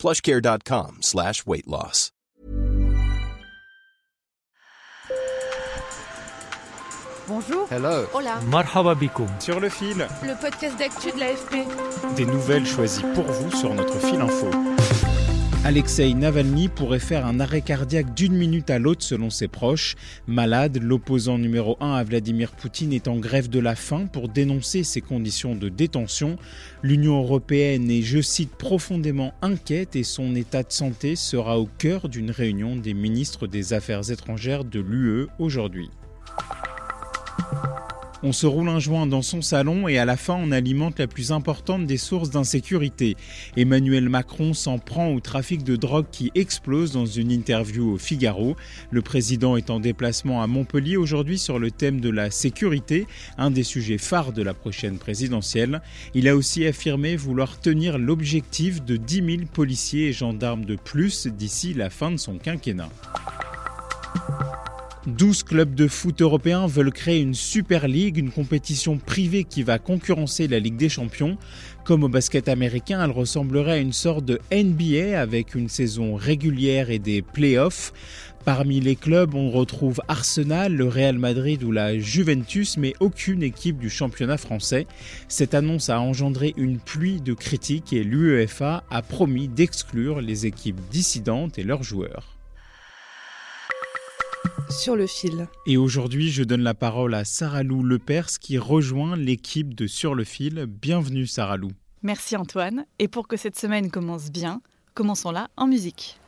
plushcare.com slash weight loss. Bonjour. Hello. Hola. Marhaba bikoum. Sur le fil, Le podcast d'actu de l'AFP. des nouvelles choisies pour vous sur notre fil info. Alexei Navalny pourrait faire un arrêt cardiaque d'une minute à l'autre selon ses proches. Malade, l'opposant numéro 1 à Vladimir Poutine est en grève de la faim pour dénoncer ses conditions de détention. L'Union européenne est, je cite, profondément inquiète et son état de santé sera au cœur d'une réunion des ministres des Affaires étrangères de l'UE aujourd'hui. On se roule un joint dans son salon et à la fin on alimente la plus importante des sources d'insécurité. Emmanuel Macron s'en prend au trafic de drogue qui explose dans une interview au Figaro. Le président est en déplacement à Montpellier aujourd'hui sur le thème de la sécurité, un des sujets phares de la prochaine présidentielle. Il a aussi affirmé vouloir tenir l'objectif de 10 000 policiers et gendarmes de plus d'ici la fin de son quinquennat. 12 clubs de foot européens veulent créer une Super League, une compétition privée qui va concurrencer la Ligue des Champions. Comme au basket américain, elle ressemblerait à une sorte de NBA avec une saison régulière et des playoffs. Parmi les clubs, on retrouve Arsenal, le Real Madrid ou la Juventus, mais aucune équipe du championnat français. Cette annonce a engendré une pluie de critiques et l'UEFA a promis d'exclure les équipes dissidentes et leurs joueurs. Sur le fil. Et aujourd'hui, je donne la parole à Sarah Lou Lepers qui rejoint l'équipe de Sur le fil. Bienvenue Sarah Lou. Merci Antoine. Et pour que cette semaine commence bien, commençons-la en musique.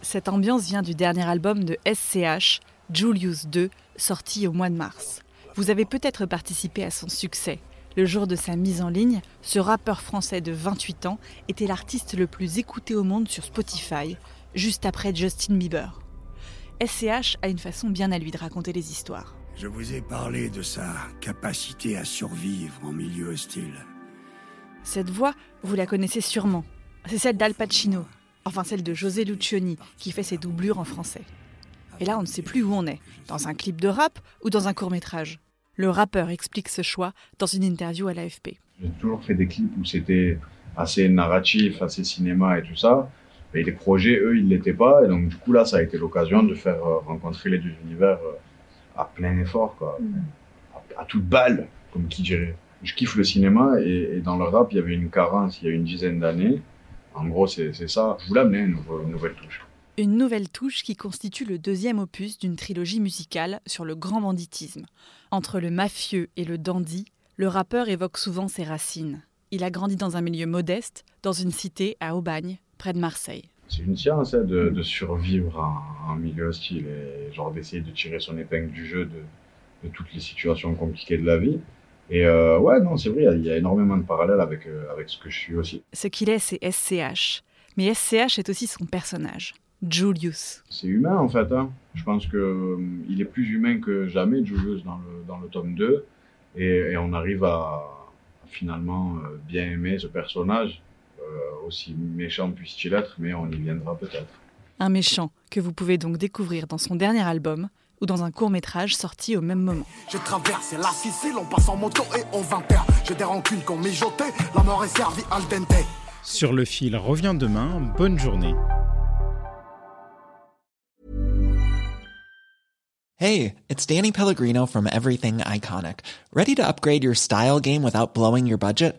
Cette ambiance vient du dernier album de SCH, Julius 2, sorti au mois de mars. Vous avez peut-être participé à son succès. Le jour de sa mise en ligne, ce rappeur français de 28 ans était l'artiste le plus écouté au monde sur Spotify, juste après Justin Bieber. SCH a une façon bien à lui de raconter les histoires. Je vous ai parlé de sa capacité à survivre en milieu hostile. Cette voix, vous la connaissez sûrement. C'est celle d'Al Pacino, enfin celle de José Lucioni, qui fait ses doublures en français. Et là, on ne sait plus où on est, dans un clip de rap ou dans un court métrage. Le rappeur explique ce choix dans une interview à l'AFP. J'ai toujours fait des clips où c'était assez narratif, assez cinéma et tout ça. Mais les projets, eux, ils l'étaient pas. Et donc, du coup, là, ça a été l'occasion de faire euh, rencontrer les deux univers euh, à plein effort, quoi. À, à toute balle, comme qui dirait. Je kiffe le cinéma et, et dans le rap, il y avait une carence il y a une dizaine d'années. En gros, c'est c'est ça. Je voulais amener une, une nouvelle touche. Une nouvelle touche qui constitue le deuxième opus d'une trilogie musicale sur le grand banditisme. Entre le mafieux et le dandy, le rappeur évoque souvent ses racines. Il a grandi dans un milieu modeste, dans une cité à Aubagne, près de Marseille. C'est une science hein, de, de survivre en, en milieu hostile et genre d'essayer de tirer son épingle du jeu de, de toutes les situations compliquées de la vie. Et euh, ouais, non, c'est vrai, il y a- énormément de parallèles avec, euh, avec ce que je suis aussi. Ce qu'il est, c'est SCH. Mais SCH est aussi son personnage, Julius. C'est humain en fait. Hein. Je pense que euh, il est plus humain que jamais, Julius, dans le, dans le tome 2. Et, et on arrive à, à finalement bien aimer ce personnage, aussi méchant puisse-t-il être, mais on y viendra peut-être. Un méchant que vous pouvez donc découvrir dans son dernier album ou dans un court métrage sorti au même moment. J'ai traversé la Sicile, on passe en moto et on 21. J'ai des rancunes qu'on mijoté, la mort est servie al dente. Sur le fil revient demain. Bonne journée. Hey, it's Danny Pellegrino from Everything Iconic. Ready to upgrade your style game without blowing your budget?